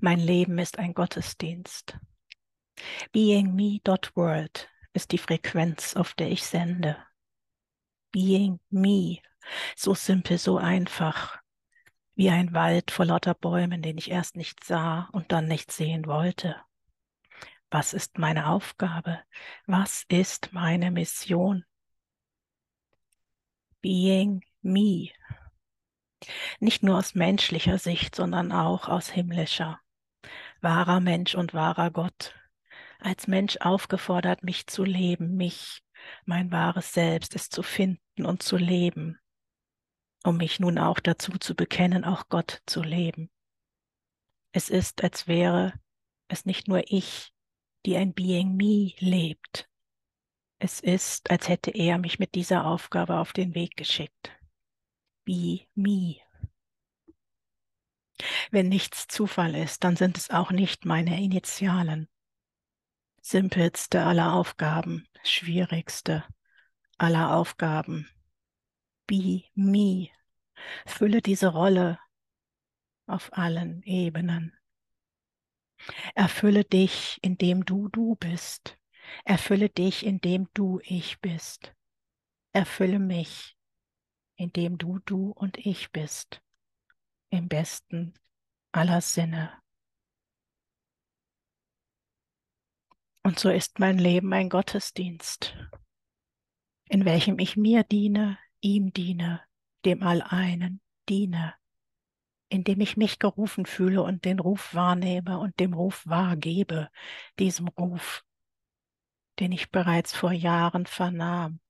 Mein Leben ist ein Gottesdienst. Being me.world ist die Frequenz, auf der ich sende. Being me, so simpel, so einfach, wie ein Wald vor lauter Bäumen, den ich erst nicht sah und dann nicht sehen wollte. Was ist meine Aufgabe? Was ist meine Mission? Being me. Nicht nur aus menschlicher Sicht, sondern auch aus himmlischer. Wahrer Mensch und wahrer Gott. Als Mensch aufgefordert, mich zu leben, mich, mein wahres Selbst, es zu finden und zu leben, um mich nun auch dazu zu bekennen, auch Gott zu leben. Es ist, als wäre es nicht nur ich, die ein Being Me lebt. Es ist, als hätte er mich mit dieser Aufgabe auf den Weg geschickt. Be Me. Wenn nichts Zufall ist, dann sind es auch nicht meine Initialen. Simpelste aller Aufgaben, schwierigste aller Aufgaben. Be Me. Fülle diese Rolle auf allen Ebenen. Erfülle dich, indem du du bist. Erfülle dich, indem du ich bist. Erfülle mich, indem du du und ich bist. Im besten aller Sinne. Und so ist mein Leben ein Gottesdienst, in welchem ich mir diene, ihm diene, dem Alleinen diene indem ich mich gerufen fühle und den Ruf wahrnehme und dem Ruf wahrgebe, diesem Ruf, den ich bereits vor Jahren vernahm,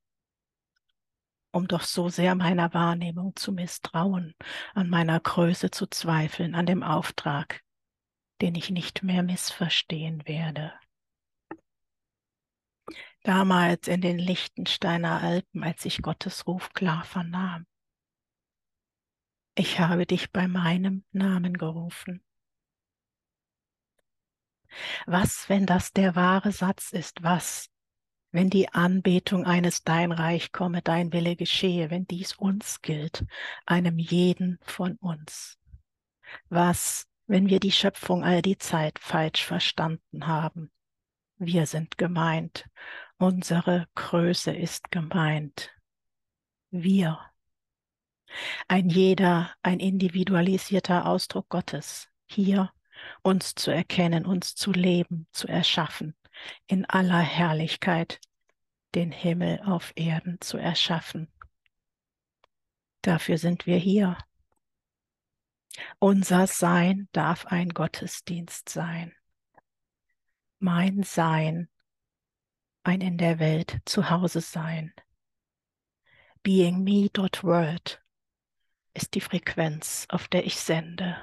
um doch so sehr meiner Wahrnehmung zu misstrauen, an meiner Größe zu zweifeln, an dem Auftrag, den ich nicht mehr missverstehen werde. Damals in den Lichtensteiner Alpen, als ich Gottes Ruf klar vernahm, ich habe dich bei meinem Namen gerufen. Was, wenn das der wahre Satz ist? Was, wenn die Anbetung eines Dein Reich komme, dein Wille geschehe, wenn dies uns gilt, einem jeden von uns? Was, wenn wir die Schöpfung all die Zeit falsch verstanden haben? Wir sind gemeint, unsere Größe ist gemeint. Wir ein jeder, ein individualisierter Ausdruck Gottes, hier uns zu erkennen, uns zu leben, zu erschaffen, in aller Herrlichkeit den Himmel auf Erden zu erschaffen. Dafür sind wir hier. Unser Sein darf ein Gottesdienst sein. Mein Sein, ein in der Welt zu Hause sein. Being me.world ist die Frequenz, auf der ich sende.